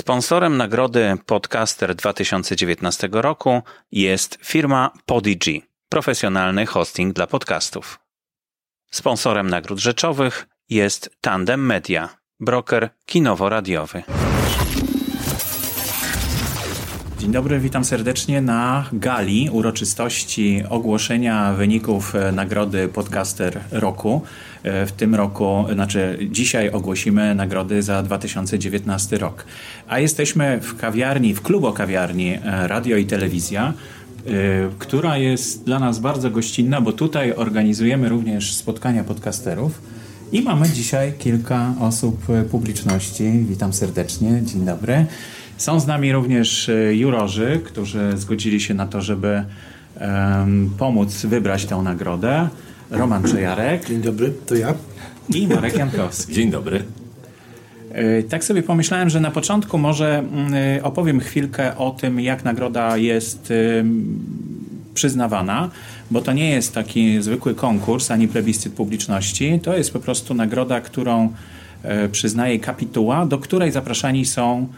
Sponsorem nagrody Podcaster 2019 roku jest firma Podigy, profesjonalny hosting dla podcastów. Sponsorem nagród rzeczowych jest Tandem Media, broker kinowo-radiowy. Dzień dobry, witam serdecznie na gali uroczystości ogłoszenia wyników e, nagrody Podcaster Roku. E, w tym roku, znaczy dzisiaj ogłosimy nagrody za 2019 rok. A jesteśmy w kawiarni, w klubo kawiarni e, Radio i Telewizja, która jest dla nas bardzo gościnna, bo tutaj organizujemy również spotkania podcasterów. I mamy dzisiaj kilka osób publiczności. Witam serdecznie, dzień dobry. Są z nami również e, jurorzy, którzy zgodzili się na to, żeby um, pomóc wybrać tę nagrodę. Roman Czejarek. Dzień dobry, to ja. I Marek Jankowski. Dzień dobry. E, tak sobie pomyślałem, że na początku może mm, e, opowiem chwilkę o tym, jak nagroda jest przyznawana, bo to nie jest taki zwykły konkurs ani plebiscyt publiczności. To jest po prostu nagroda, którą przyznaje kapituła, do której zapraszani są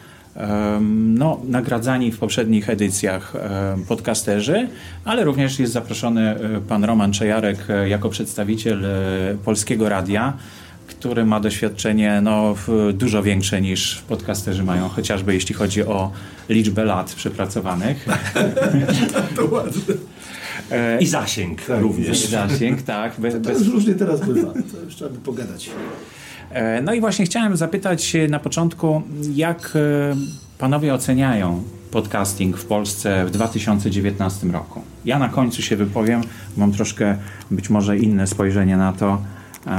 no, nagradzani w poprzednich edycjach podcasterzy, ale również jest zaproszony e, pan Roman Czejarek e, jako przedstawiciel e, Polskiego Radia, który ma doświadczenie no, dużo większe niż podcasterzy mają, chociażby jeśli chodzi o liczbę lat przepracowanych. to ładne. I zasięg tak, również. I zasięg, tak. Bez, bez... To różnie teraz bywa. To już trzeba by pogadać. E, no i właśnie chciałem zapytać na początku, jak e, panowie oceniają podcasting w Polsce w 2019 roku? Ja na końcu się wypowiem, mam troszkę być może inne spojrzenie na to, e,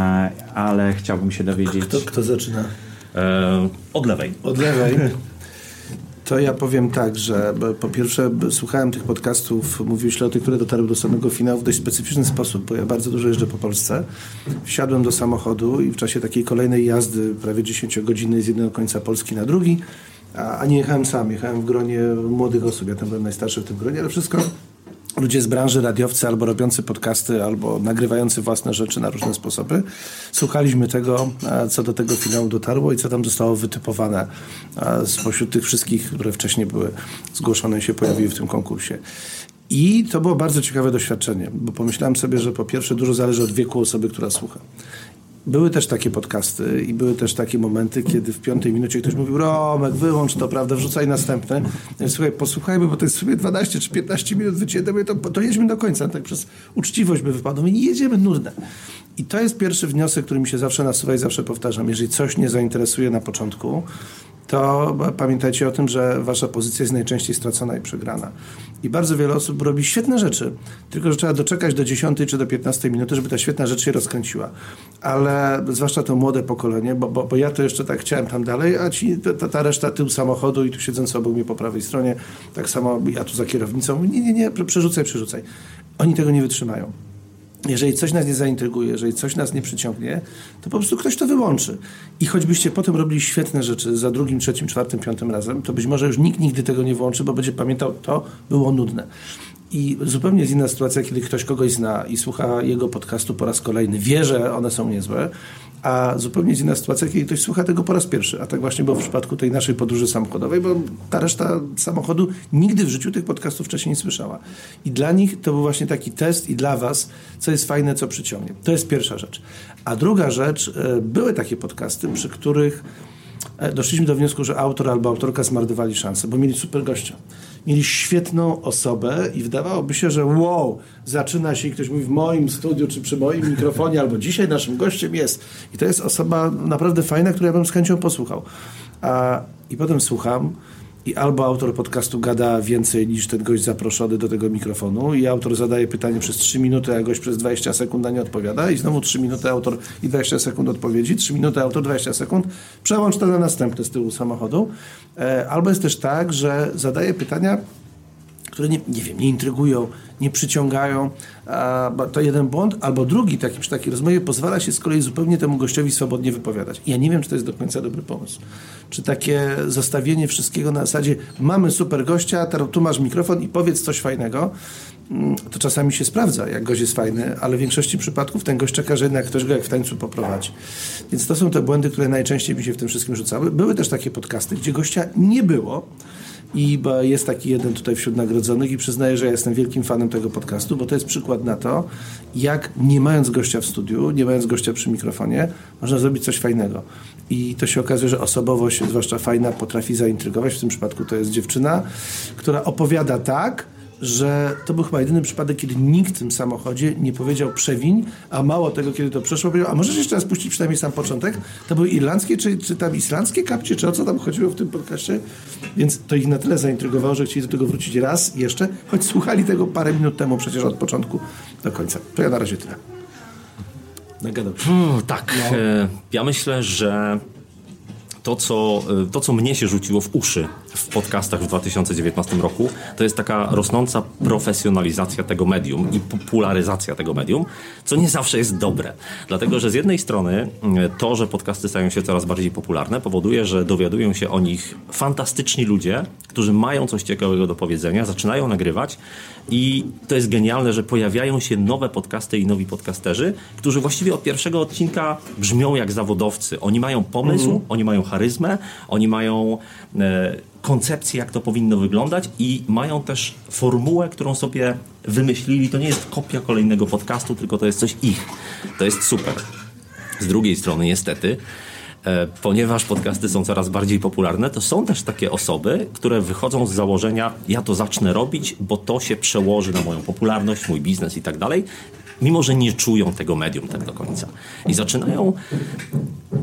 ale chciałbym się dowiedzieć. Kto, kto zaczyna? od lewej. Od lewej. To ja powiem tak, że po pierwsze słuchałem tych podcastów, mówiłeś o tych, które dotarły do samego finału w dość specyficzny sposób, bo ja bardzo dużo jeżdżę po Polsce. Wsiadłem do samochodu i w czasie takiej kolejnej jazdy, prawie 10-godzinnej z jednego końca Polski na drugi, a nie jechałem sam, jechałem w gronie młodych osób, ja tam byłem najstarszy w tym gronie, ale wszystko ludzie z branży radiowcy albo robiący podcasty, albo nagrywający własne rzeczy na różne sposoby. Słuchaliśmy tego, co do tego finału dotarło i co tam zostało wytypowane spośród tych wszystkich, które wcześniej były zgłoszone i się pojawiły w tym konkursie. I to było bardzo ciekawe doświadczenie, bo pomyślałem sobie, że po pierwsze dużo zależy od wieku osoby, która słucha. Były też takie podcasty i były też takie momenty, kiedy w piątej minucie ktoś mówił Romek, wyłącz to, prawda, wrzucaj następne. Słuchaj, posłuchajmy, bo to jest sobie 12 czy 15 minut wycięte, to, to jedźmy do końca. Tak przez uczciwość by wypadło. My nie jedziemy nudne. I to jest pierwszy wniosek, który mi się zawsze nasuwa i zawsze powtarzam. Jeżeli coś nie zainteresuje na początku, to pamiętajcie o tym, że wasza pozycja jest najczęściej stracona i przegrana. I bardzo wiele osób robi świetne rzeczy, tylko że trzeba doczekać do 10 czy do 15 minuty, żeby ta świetna rzecz się rozkręciła. Ale zwłaszcza to młode pokolenie, bo, bo, bo ja to jeszcze tak chciałem tam dalej, a ci, ta, ta reszta tył samochodu i tu siedzący obok mnie po prawej stronie, tak samo ja tu za kierownicą, nie, nie, nie, przerzucaj, przerzucaj. Oni tego nie wytrzymają jeżeli coś nas nie zaintryguje, jeżeli coś nas nie przyciągnie, to po prostu ktoś to wyłączy. I choćbyście potem robili świetne rzeczy za drugim, trzecim, czwartym, piątym razem, to być może już nikt nigdy tego nie włączy, bo będzie pamiętał, to było nudne. I zupełnie jest inna sytuacja, kiedy ktoś kogoś zna i słucha jego podcastu po raz kolejny, wie, że one są niezłe, a zupełnie jest inna sytuacja, kiedy ktoś słucha tego po raz pierwszy. A tak właśnie było w przypadku tej naszej podróży samochodowej, bo ta reszta samochodu nigdy w życiu tych podcastów wcześniej nie słyszała. I dla nich to był właśnie taki test i dla was, co jest fajne, co przyciągnie. To jest pierwsza rzecz. A druga rzecz, e, były takie podcasty, przy których e, doszliśmy do wniosku, że autor albo autorka zmarnowali szansę, bo mieli super gościa mieli świetną osobę i wydawałoby się, że wow, zaczyna się i ktoś mówi w moim studiu, czy przy moim mikrofonie, albo dzisiaj naszym gościem jest. I to jest osoba naprawdę fajna, którą ja bym z chęcią posłuchał. A, I potem słucham i albo autor podcastu gada więcej niż ten gość zaproszony do tego mikrofonu i autor zadaje pytanie przez 3 minuty, a gość przez 20 sekund na nie odpowiada i znowu 3 minuty autor i 20 sekund odpowiedzi, 3 minuty autor, 20 sekund, przełącz to na następny z tyłu samochodu. E, albo jest też tak, że zadaje pytania które nie, nie wiem, nie intrygują, nie przyciągają. To jeden błąd, albo drugi taki, przy takiej rozmowie pozwala się z kolei zupełnie temu gościowi swobodnie wypowiadać. Ja nie wiem, czy to jest do końca dobry pomysł. Czy takie zostawienie wszystkiego na zasadzie mamy super gościa, tu masz mikrofon i powiedz coś fajnego, mm, to czasami się sprawdza, jak gość jest fajny, ale w większości przypadków ten gość czeka, że jednak ktoś go jak w tańcu poprowadzi. Więc to są te błędy, które najczęściej mi się w tym wszystkim rzucały. Były też takie podcasty, gdzie gościa nie było, i jest taki jeden tutaj wśród nagrodzonych i przyznaję, że ja jestem wielkim fanem tego podcastu, bo to jest przykład na to, jak nie mając gościa w studiu, nie mając gościa przy mikrofonie, można zrobić coś fajnego. I to się okazuje, że osobowość, zwłaszcza fajna, potrafi zaintrygować. W tym przypadku to jest dziewczyna, która opowiada tak, że to był chyba jedyny przypadek, kiedy nikt w tym samochodzie nie powiedział przewiń, a mało tego, kiedy to przeszło, powiedział, a możesz jeszcze raz puścić przynajmniej sam początek? To były irlandzkie, czy, czy tam islandzkie kapcie, czy o co tam chodziło w tym podcaście? Więc to ich na tyle zaintrygowało, że chcieli do tego wrócić raz jeszcze, choć słuchali tego parę minut temu przecież od początku do końca. To ja na razie tyle. Nagadał się. Hmm, tak, no. E, ja myślę, że to co, y, to, co mnie się rzuciło w uszy w podcastach w 2019 roku, to jest taka rosnąca profesjonalizacja tego medium i popularyzacja tego medium, co nie zawsze jest dobre. Dlatego, że z jednej strony y, to, że podcasty stają się coraz bardziej popularne, powoduje, że dowiadują się o nich fantastyczni ludzie, którzy mają coś ciekawego do powiedzenia, zaczynają nagrywać i to jest genialne, że pojawiają się nowe podcasty i nowi podcasterzy, którzy właściwie od pierwszego odcinka brzmią jak zawodowcy. Oni mają pomysł, mm -hmm. oni mają charyzmę, oni mają e, koncepcję, jak to powinno wyglądać i mają też formułę, którą sobie wymyślili. To nie jest kopia kolejnego podcastu, tylko to jest coś ich. To jest super. Z drugiej strony, niestety, E, ponieważ podcasty są coraz bardziej popularne, to są też takie osoby, które wychodzą z założenia, ja to zacznę robić, bo to się przełoży na moją popularność, mój biznes i tak dalej, mimo że nie czują tego medium tak do końca. I zaczynają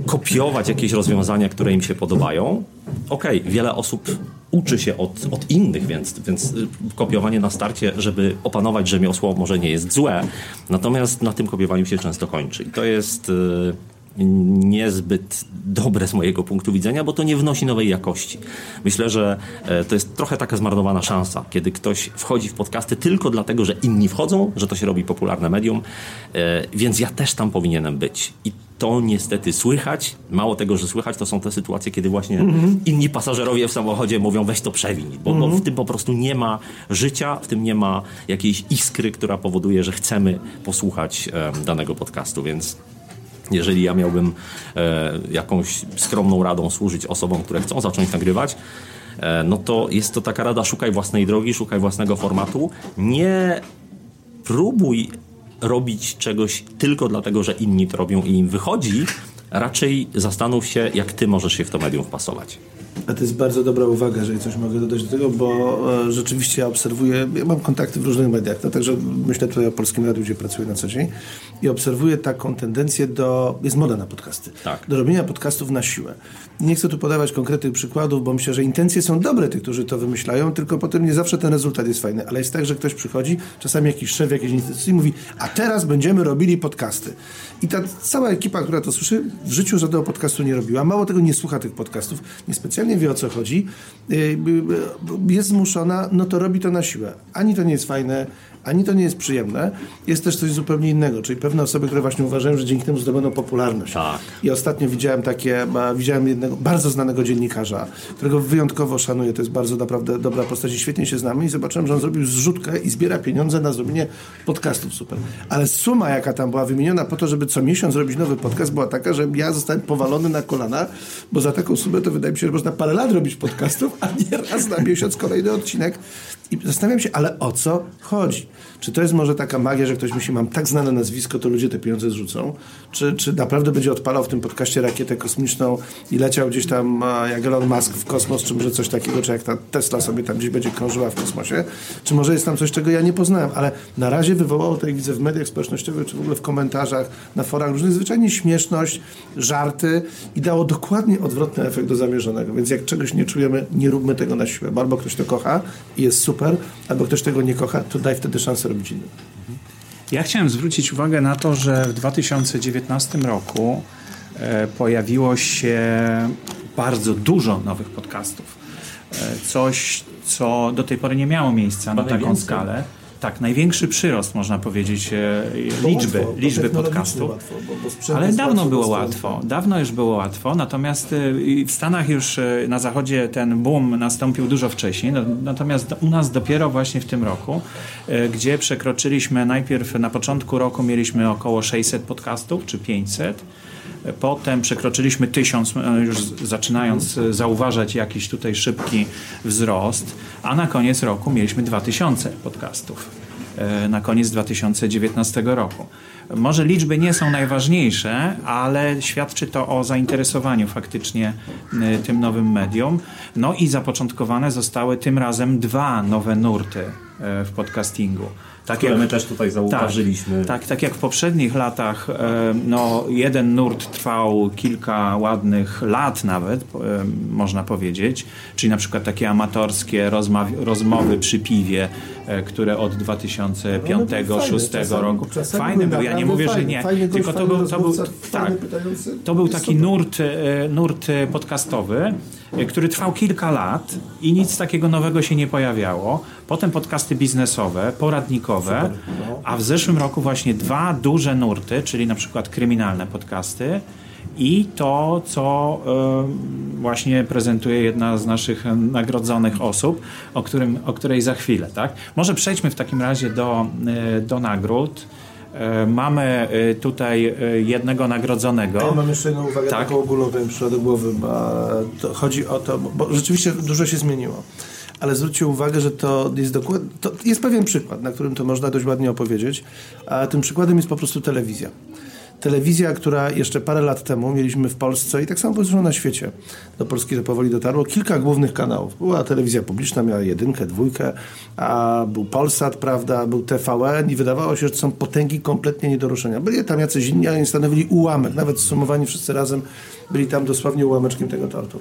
kopiować jakieś rozwiązania, które im się podobają. Okej, okay, wiele osób uczy się od, od innych, więc, więc kopiowanie na starcie, żeby opanować rzemiosło, może nie jest złe, natomiast na tym kopiowaniu się często kończy. I to jest. Yy, niezbyt dobre z mojego punktu widzenia, bo to nie wnosi nowej jakości. Myślę, że e, to jest trochę taka zmarnowana szansa, kiedy ktoś wchodzi w podcasty tylko dlatego, że inni wchodzą, że to się robi popularne medium, e, więc ja też tam powinienem być. I to niestety słychać. Mało tego, że słychać, to są te sytuacje, kiedy właśnie mm -hmm. inni pasażerowie w samochodzie mówią weź to przewiń, bo, mm -hmm. bo, w tym po prostu nie ma życia, w tym nie ma jakiejś iskry, która powoduje, że chcemy posłuchać um, danego podcastu, więc jeżeli ja miałbym e, jakąś skromną radą służyć osobom, które chcą zacząć nagrywać, e, no to jest to taka rada: szukaj własnej drogi, szukaj własnego formatu. Nie próbuj robić czegoś tylko dlatego, że inni to robią i im wychodzi. Raczej zastanów się, jak ty możesz się w to medium wpasować. A to jest bardzo dobra uwaga, jeżeli coś mogę dodać do tego, bo e, rzeczywiście ja obserwuję, ja mam kontakty w różnych mediach, no, także myślę tutaj o Polskim Radiu, gdzie pracuję na co dzień i obserwuję taką tendencję do, jest moda na podcasty, tak. do robienia podcastów na siłę. Nie chcę tu podawać konkretnych przykładów, bo myślę, że intencje są dobre tych, którzy to wymyślają, tylko potem nie zawsze ten rezultat jest fajny, ale jest tak, że ktoś przychodzi, czasami jakiś szef jakiejś instytucji mówi, a teraz będziemy robili podcasty. I ta cała ekipa, która to słyszy, w życiu żadnego podcastu nie robiła, mało tego nie słucha tych podcastów, niespecjalnie wie o co chodzi, y, y, y, jest zmuszona, no to robi to na siłę. Ani to nie jest fajne, ani to nie jest przyjemne. Jest też coś zupełnie innego, czyli pewne osoby, które właśnie uważają, że dzięki temu zdobędą popularność. Tak. I ostatnio widziałem takie, widziałem jednego bardzo znanego dziennikarza, którego wyjątkowo szanuję, to jest bardzo naprawdę dobra postać i świetnie się znamy i zobaczyłem, że on zrobił zrzutkę i zbiera pieniądze na zrobienie podcastów super. Ale suma, jaka tam była wymieniona po to, żeby co miesiąc robić nowy podcast, była taka, że ja zostałem powalony na kolana, bo za taką sumę to wydaje mi się, że można parę lat robić podcastów, a nie raz na miesiąc kolejny odcinek. I zastanawiam się, ale o co chodzi? Czy to jest może taka magia, że ktoś myśli, mam tak znane nazwisko, to ludzie te pieniądze zrzucą? Czy, czy naprawdę będzie odpalał w tym podcaście rakietę kosmiczną i leciał gdzieś tam jak Elon Musk w kosmos, czy może coś takiego, czy jak ta Tesla sobie tam gdzieś będzie krążyła w kosmosie? Czy może jest tam coś, czego ja nie poznałem? Ale na razie wywołało to, jak widzę w mediach społecznościowych, czy w ogóle w komentarzach, na forach różnych, zwyczajnie śmieszność, żarty i dało dokładnie odwrotny efekt do zamierzonego. Więc jak czegoś nie czujemy, nie róbmy tego na siłę. Bo albo ktoś to kocha i jest super, albo ktoś tego nie kocha, to daj wtedy szansę robić innym. Ja chciałem zwrócić uwagę na to, że w 2019 roku e, pojawiło się bardzo dużo nowych podcastów. E, coś, co do tej pory nie miało miejsca na taką skalę. Tak, największy przyrost, można powiedzieć, e, liczby, łatwo, liczby bo podcastów. Łatwo, bo, bo Ale dawno było łatwo, dawno już było łatwo, natomiast y, w Stanach już y, na zachodzie ten boom nastąpił dużo wcześniej, no, natomiast u nas dopiero właśnie w tym roku, gdzie przekroczyliśmy najpierw na początku roku mieliśmy około 600 podcastów, czy 500, Potem przekroczyliśmy tysiąc, e, już zaczynając e, zauważać jakiś tutaj szybki wzrost, a na koniec roku mieliśmy 2000 podcastów. e, Na koniec 2019 roku. Może liczby nie są najważniejsze, ale świadczy to o zainteresowaniu faktycznie tym nowym medium. No i zapoczątkowane zostały tym razem dwa nowe nurty w podcastingu. Tak Które my też tutaj zauważyliśmy. Tak, tak, tak jak w poprzednich latach, e, no, jeden nurt trwał kilka ładnych lat nawet, e, można powiedzieć, czyli na przykład takie amatorskie rozma- rozmowy przy piwie, e, które od 2005-2006 roku. Fajny był, ja nie mówię, że nie. Tylko to był, to był, tak, to był taki nurt, nurt podcastowy, który trwał kilka lat i nic takiego nowego się nie pojawiało. Potem podcasty biznesowe, poradnikowe, a w zeszłym roku właśnie dwa duże nurty, czyli na przykład kryminalne podcasty i to, co e, właśnie prezentuje jedna z naszych nagrodzonych osób, o, którym, o której za chwilę. Tak? Może przejdźmy w takim razie do, e, do nagród. E, Mamy e, tutaj e, jednego nagrodzonego. Ja mam jeszcze jedną uwagę Tak. taką ogólną, do głowy, bo chodzi o to, bo, bo rzeczywiście dużo się zmieniło. Ale zwróćcie uwagę, że to jest dokładnie, to jest pewien przykład, na którym to można dość ładnie opowiedzieć, a tym przykładem jest po prostu telewizja. Telewizja, która jeszcze parę lat temu mieliśmy w Polsce i tak samo zresztą na świecie, do Polski to powoli dotarło, kilka głównych kanałów. Była telewizja publiczna, miała jedynkę, dwójkę, a był Polsat, prawda, był TVN i wydawało się, że to są potęgi kompletnie nie do ruszenia. Byli tam jacyś inni, ale nie stanowili ułamek, nawet zsumowani wszyscy razem byli tam dosłownie ułameczkiem tego tortu.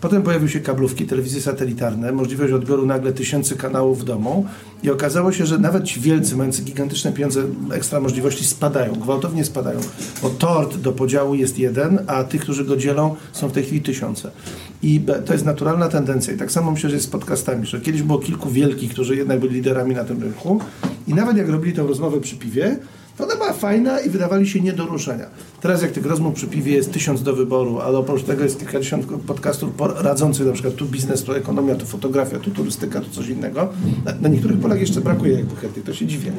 Potem pojawiły się kablówki, telewizje satelitarne, możliwość odbioru nagle tysięcy kanałów w domu i okazało się, że nawet ci wielcy, mający gigantyczne pieniądze, ekstra możliwości spadają, gwałtownie spadają, bo tort do podziału jest jeden, a tych, którzy go dzielą są w tej chwili tysiące. I to jest naturalna tendencja. I tak samo myślę, że jest z podcastami, że kiedyś było kilku wielkich, którzy jednak byli liderami na tym rynku i nawet jak robili tę rozmowę przy piwie, ona była fajna i wydawali się nie do ruszenia. Teraz jak tych rozmów przy piwie jest tysiąc do wyboru, ale oprócz tego jest kilkadziesiąt podcastów radzących, na przykład tu biznes, tu ekonomia, tu fotografia, tu turystyka, tu coś innego. Na, na niektórych polach jeszcze brakuje jakby chętnych, to się dziwię.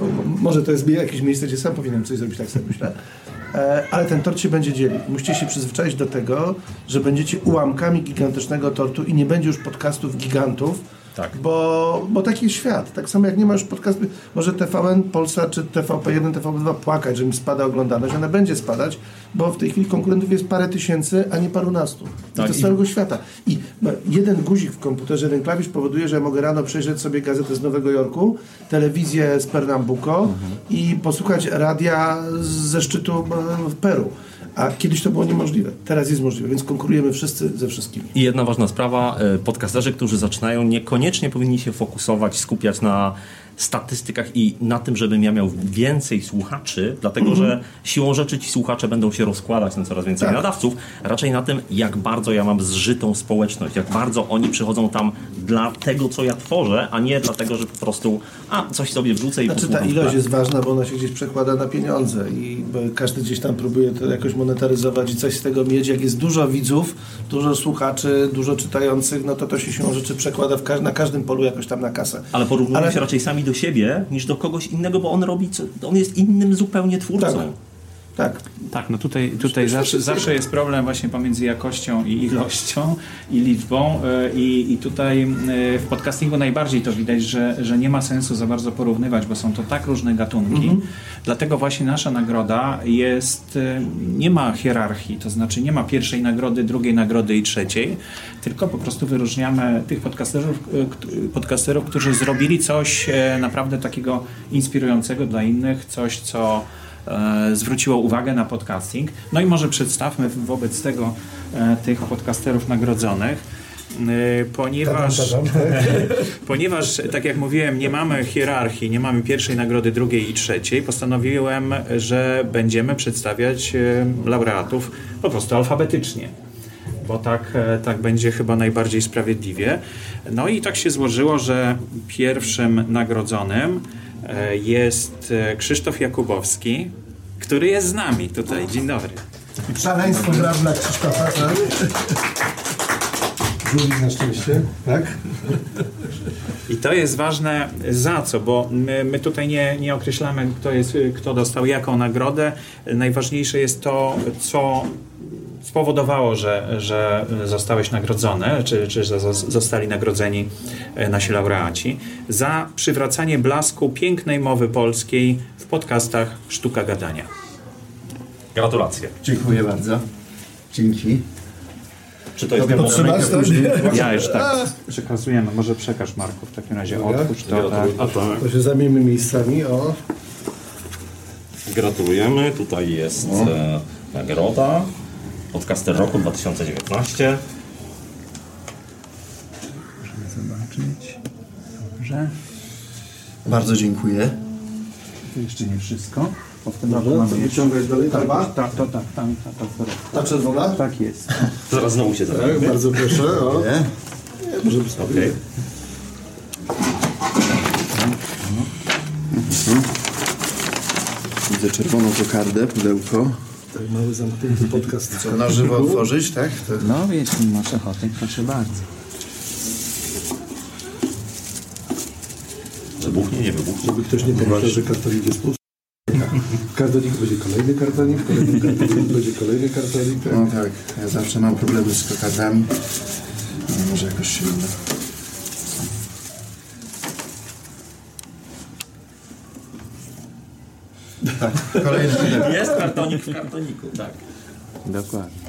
Bo, bo, może to jest jakieś miejsce, gdzie sam powinienem coś zrobić, tak sobie myślę. E, ale ten tort się będzie dzielił. Musicie się przyzwyczaić do tego, że będziecie ułamkami gigantycznego tortu i nie będzie już podcastów gigantów, Tak. bo, bo taki jest świat. Tak samo jak nie ma już podcastu, może TVN, Polsa czy TVP1, TVP2 płakać, że mi spada oglądalność. Ona będzie spadać, bo w tej chwili konkurentów jest parę tysięcy, a nie parunastu. I Tak, to z i- całego świata. I jeden guzik w komputerze, jeden klawisz powoduje, że ja mogę rano przejrzeć sobie gazetę z Nowego Jorku, telewizję z Pernambuco i posłuchać radia ze szczytu e, w Peru. A kiedyś to było niemożliwe. Teraz jest możliwe, więc konkurujemy wszyscy ze wszystkimi. I jedna ważna sprawa, e, podcasterzy, którzy zaczynają, niekoniecznie powinni się fokusować, skupiać na statystykach i na tym, żebym ja miał więcej słuchaczy, dlatego że siłą rzeczy ci słuchacze będą się rozkładać na coraz więcej Tak. nadawców, raczej na tym, jak bardzo ja mam zżytą społeczność, jak bardzo oni przychodzą tam dla tego, co ja tworzę, a nie dlatego, że po prostu a, coś sobie wrzucę i Znaczy ta ilość jest ważna, bo ona się gdzieś przekłada na pieniądze i każdy gdzieś tam próbuje to jakoś monetaryzować i coś z tego mieć. Jak jest dużo widzów, dużo słuchaczy, dużo czytających, no to to się siłą rzeczy przekłada na każdym polu jakoś tam na kasę. Ale porównują Ale- się raczej sami do siebie niż do kogoś innego, bo on robi, co, on jest innym zupełnie twórcą. Tak. Tak. Tak, no tutaj, tutaj zawsze, zawsze jest problem właśnie pomiędzy jakością i ilością i liczbą e, i, i tutaj e, w podcastingu najbardziej to widać, że, że nie ma sensu za bardzo porównywać, bo są to tak różne gatunki. Dlatego właśnie nasza nagroda jest, e, nie ma hierarchii, to znaczy nie ma pierwszej nagrody, drugiej nagrody i trzeciej, tylko po prostu wyróżniamy tych podcasterów, podcasterów którzy zrobili coś naprawdę takiego inspirującego dla innych, coś co zwróciło uwagę na podcasting. No i może przedstawmy wobec tego e, tych podcasterów nagrodzonych. E, Ponieważ, ponieważ, tak jak mówiłem, nie mamy hierarchii, nie mamy pierwszej nagrody, drugiej i trzeciej, postanowiłem, że będziemy przedstawiać e, laureatów po prostu alfabetycznie. bo tak, e, tak będzie chyba najbardziej sprawiedliwie. No i tak się złożyło, że pierwszym nagrodzonym e, jest e, Krzysztof Jakubowski, który jest z nami tutaj. Dzień dobry. Szaleństwo braw dla Krzysztofa, tak? Żółwik na szczęście, tak? I to jest ważne za co, bo my, my tutaj nie, nie określamy, kto, jest, kto dostał jaką nagrodę. Najważniejsze jest to, co spowodowało, że, że zostałeś nagrodzony, czy, czy zostali nagrodzeni e, nasi laureaci, za przywracanie blasku pięknej mowy polskiej w podcastach Sztuka Gadania. Gratulacje. Dziękuję bardzo. Dzięki. Czy to jest to? Ja już tak przekazujemy. Może przekaż Marku w takim razie. Otwórz to. Tak. A tak. To się zamieńmy miejscami, o. Gratulujemy. Tutaj jest e, nagroda. Podcaster roku 2019. Zobaczyć. Dobrze. Bardzo dziękuję. To jeszcze nie wszystko. Bo w tym roku mamy jeszcze... wyciągać dalej, Tak, Tarba? tak, to tak, tam, ta, ta, ta, Ta czerwona? tak jest. Zaraz znowu się Tak, bardzo proszę, o. Nie? Może być Okej. Widzę czerwoną kokardę, pudełko. Tak, mały zamknięty podcast. Co, na żywo otworzyć, tak? To... No, jeśli masz ochotę, proszę bardzo. Wybuchnie, nie wybuchnie. Żeby ktoś nie pomyślał, że kartonik jest pusty. Kartonik będzie kolejny kartonik, w kolejnym kartoniku będzie kolejny kartonik. Tak? No tak, ja zawsze mam problemy z kokardami. No, może jakoś się uda. Tak, kolejny. Jest kartonik w kartoniku, tak. Dokładnie.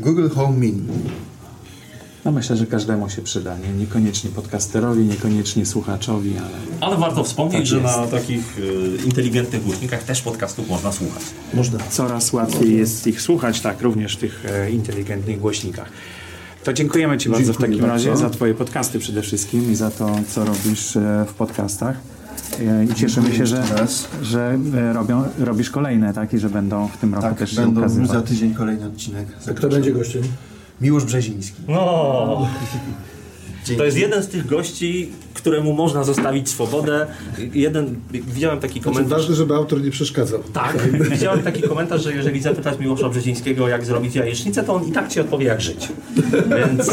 Google Home Mini. No myślę, że każdemu się przyda. Nie? Niekoniecznie podcasterowi, niekoniecznie słuchaczowi, ale Ale warto wspomnieć, Tak że jest. na takich y, inteligentnych głośnikach też podcastów można słuchać. Można. coraz łatwiej jest ich słuchać, tak, również w tych e, inteligentnych głośnikach. To dziękujemy Ci bardzo w Dziękuję takim bardzo. razie za Twoje podcasty przede wszystkim i za to, co robisz e, w podcastach. E, I cieszymy się, że, że e, robią, robisz kolejne, tak? I że będą w tym roku Tak, też się będą ukazywać. za tydzień kolejny odcinek. A kto będzie gościem? Miłosz Brzeziński. No, Dzięki. to jest jeden z tych gości, któremu można zostawić swobodę. Jeden, widziałem taki Znaczy, komentarz. ważne, żeby autor nie przeszkadzał. Tak, widziałem taki komentarz, że jeżeli zapytać Miłosza Brzezińskiego, jak zrobić jajecznicę, to on i tak ci odpowie, jak żyć. Więc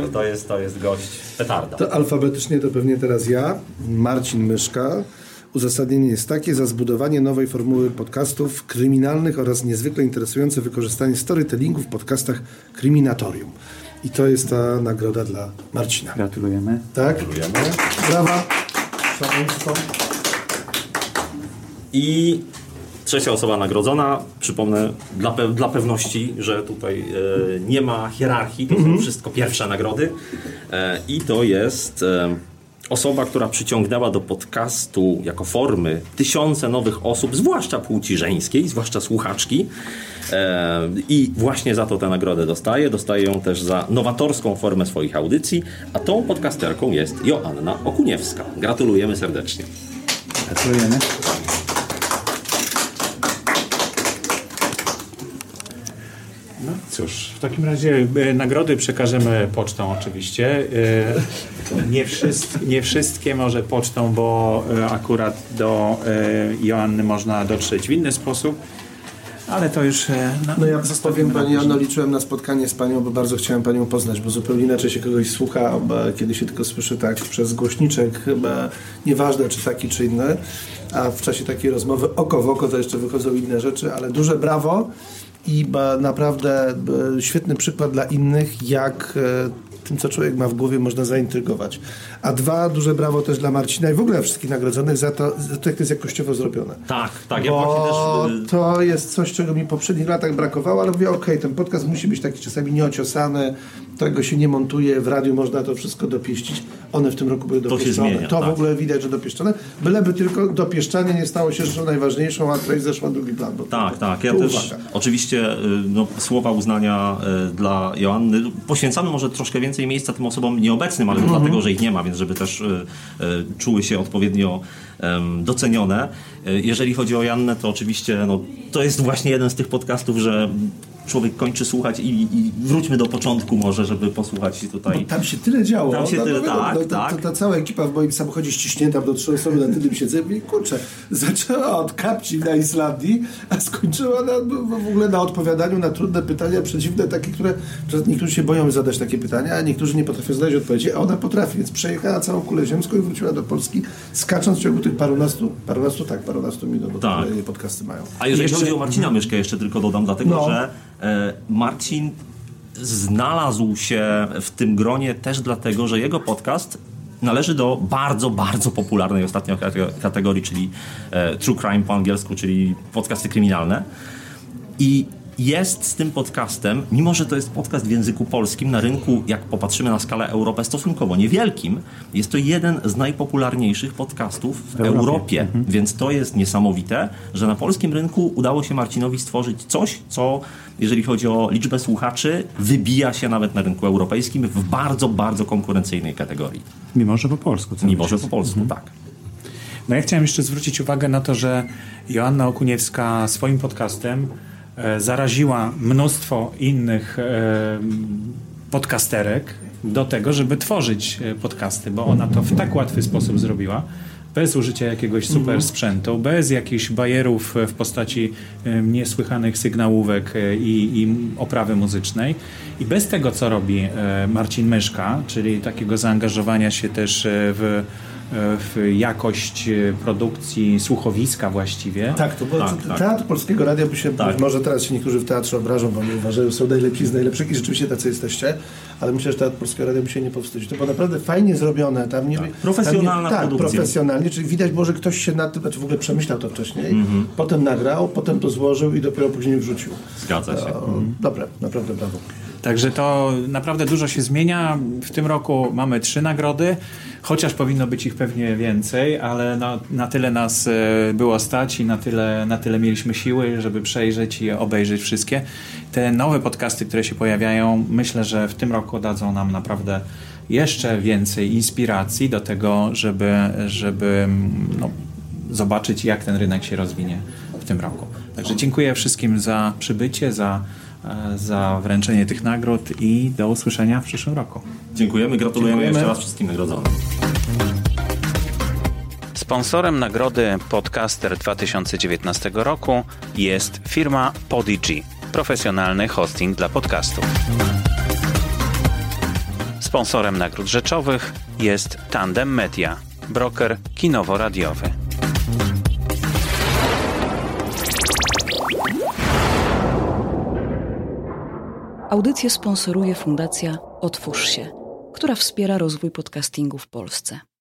tak, to jest, to jest gość petarda. To alfabetycznie to pewnie teraz ja, Marcin Myszka. Uzasadnienie jest takie, za zbudowanie nowej formuły podcastów kryminalnych oraz niezwykle interesujące wykorzystanie storytellingu w podcastach Kryminatorium. I to jest ta nagroda dla Marcina. Gratulujemy. Tak? Dziękujemy. Brawa. Szaleństwo. I trzecia osoba nagrodzona, przypomnę dla, pe dla pewności, że tutaj e, nie ma hierarchii, to są wszystko pierwsze nagrody. E, I to jest e, osoba, która przyciągnęła do podcastu jako formy tysiące nowych osób, zwłaszcza płci żeńskiej, zwłaszcza słuchaczki. E, I właśnie za to tę nagrodę dostaje. Dostaje ją też za nowatorską formę swoich audycji, a tą podcasterką jest Joanna Okuniewska. Gratulujemy serdecznie. Gratulujemy. Cóż, w takim razie e, nagrody przekażemy pocztą oczywiście. E, Nie, nie wszystkie może pocztą, bo e, akurat do Joanny można dotrzeć w inny sposób, ale to już na, No ja powiem na Pani. Anno, liczyłem na spotkanie z Panią, bo bardzo chciałem Panią poznać, bo zupełnie inaczej się kogoś słucha, bo kiedy się tylko słyszy tak przez głośniczek, chyba nieważne czy taki czy inny, a w czasie takiej rozmowy oko w oko to jeszcze wychodzą inne rzeczy, ale duże brawo i naprawdę e, świetny przykład dla innych, jak e, tym, co człowiek ma w głowie, można zaintrygować. A dwa, duże brawo też dla Marcina i w ogóle wszystkich nagrodzonych za to, za to jak to jest jakościowo zrobione. Tak, tak. Ja Bo właśnie też... y, to jest coś, czego mi w poprzednich latach brakowało, ale mówię, okej, ten podcast musi być taki czasami nieociosany, tego się nie montuje, w radiu można to wszystko dopieścić. One w tym roku były się dopieszczone. zmienia, to tak. w ogóle widać, że dopieszczone. Byleby tylko dopieszczanie nie stało się rzeczą najważniejszą, a treść zeszła drugi plan. Bo Tak, to, tak. Ja to też uwaga. oczywiście y, no, słowa uznania y, dla Joanny. Poświęcamy może troszkę więcej miejsca tym osobom nieobecnym, ale to dlatego, że ich nie ma, więc żeby też y, y, czuły się odpowiednio docenione. Y, Jeżeli chodzi o Joannę, to oczywiście no, to jest właśnie jeden z tych podcastów, że człowiek kończy słuchać i, i wróćmy do początku może, żeby posłuchać tutaj. Bo tam się tyle działo. Tam się tyle- wiadomo, tak, no, ta, tak. Ta, ta cała ekipa w moim samochodzie ściśnięta do trzy osoby na tylnym siedzeniu i kurczę, zaczęła od kapci na Islandii, a skończyła na, w w ogóle na odpowiadaniu na trudne pytania, przeciwne takie, które niektórzy się boją zadać takie pytania, a niektórzy nie potrafią zadać odpowiedzi, a ona potrafi, więc przejechała całą kulę ziemską i wróciła do Polski, skacząc w ciągu tych parunastu, parunastu tak, parunastu minut, bo Tak. jej podcasty mają. A jeżeli Jeszcze- chodzi o Marcina Myszkę, jeszcze tylko dodam, dlatego No. że Marcin znalazł się w tym gronie też dlatego, że jego podcast należy do bardzo, bardzo popularnej ostatnio kate- kategorii, czyli e, True Crime po angielsku, czyli podcasty kryminalne. I jest z tym podcastem, mimo że to jest podcast w języku polskim, na rynku, jak popatrzymy na skalę Europę, stosunkowo niewielkim, jest to jeden z najpopularniejszych podcastów w Europie. Więc to jest niesamowite, że na polskim rynku udało się Marcinowi stworzyć coś, co, jeżeli chodzi o liczbę słuchaczy, wybija się nawet na rynku europejskim w bardzo, bardzo konkurencyjnej kategorii. Mimo, że po polsku. Mimo, że po polsku, tak. No ja chciałem jeszcze zwrócić uwagę na to, że Joanna Okuniewska swoim podcastem zaraziła mnóstwo innych e, podcasterek do tego, żeby tworzyć e, podcasty, bo ona to w tak łatwy sposób zrobiła. Bez użycia jakiegoś super sprzętu, bez jakichś bajerów e, w postaci e, niesłychanych sygnałówek e, i, i oprawy muzycznej. I bez tego, co robi e, Marcin Myszka, czyli takiego zaangażowania się też e, w w jakość e, produkcji słuchowiska właściwie. Tak, to bo Tak, tak. teatr polskiego radia by się, Tak. może teraz się niektórzy w teatrze obrażą, bo nie uważają, że są najlepsi z najlepszych i rzeczywiście tacy jesteście, ale myślę, że teatr polskiego radia by się nie powstydził. To było naprawdę fajnie zrobione. Tam nie, Profesjonalna tam nie, Tak, produkcja. profesjonalnie, czyli widać było, że ktoś się nad tym, znaczy w ogóle przemyślał to wcześniej, Mhm. potem nagrał, potem to złożył i dopiero później wrzucił. Zgadza się. O, Dobre, naprawdę brawo. Także to naprawdę dużo się zmienia. W tym roku mamy trzy nagrody, chociaż powinno być ich pewnie więcej, ale na, na tyle nas e, było stać i na tyle, na tyle mieliśmy siły, żeby przejrzeć i obejrzeć wszystkie. Te nowe podcasty, które się pojawiają, myślę, że w tym roku dadzą nam naprawdę jeszcze więcej inspiracji do tego, żeby, żeby no, zobaczyć, jak ten rynek się rozwinie w tym roku. Także dziękuję wszystkim za przybycie, za, e, za wręczenie tych nagród i do usłyszenia w przyszłym roku. Dziękujemy, gratulujemy Dziękujemy. jeszcze raz wszystkim nagrodzonym. Sponsorem nagrody Podcaster 2019 roku jest firma Podigy, profesjonalny hosting dla podcastów. Sponsorem nagród rzeczowych jest Tandem Media, broker kinowo-radiowy. Audycję sponsoruje Fundacja Otwórz się, która wspiera rozwój podcastingu w Polsce.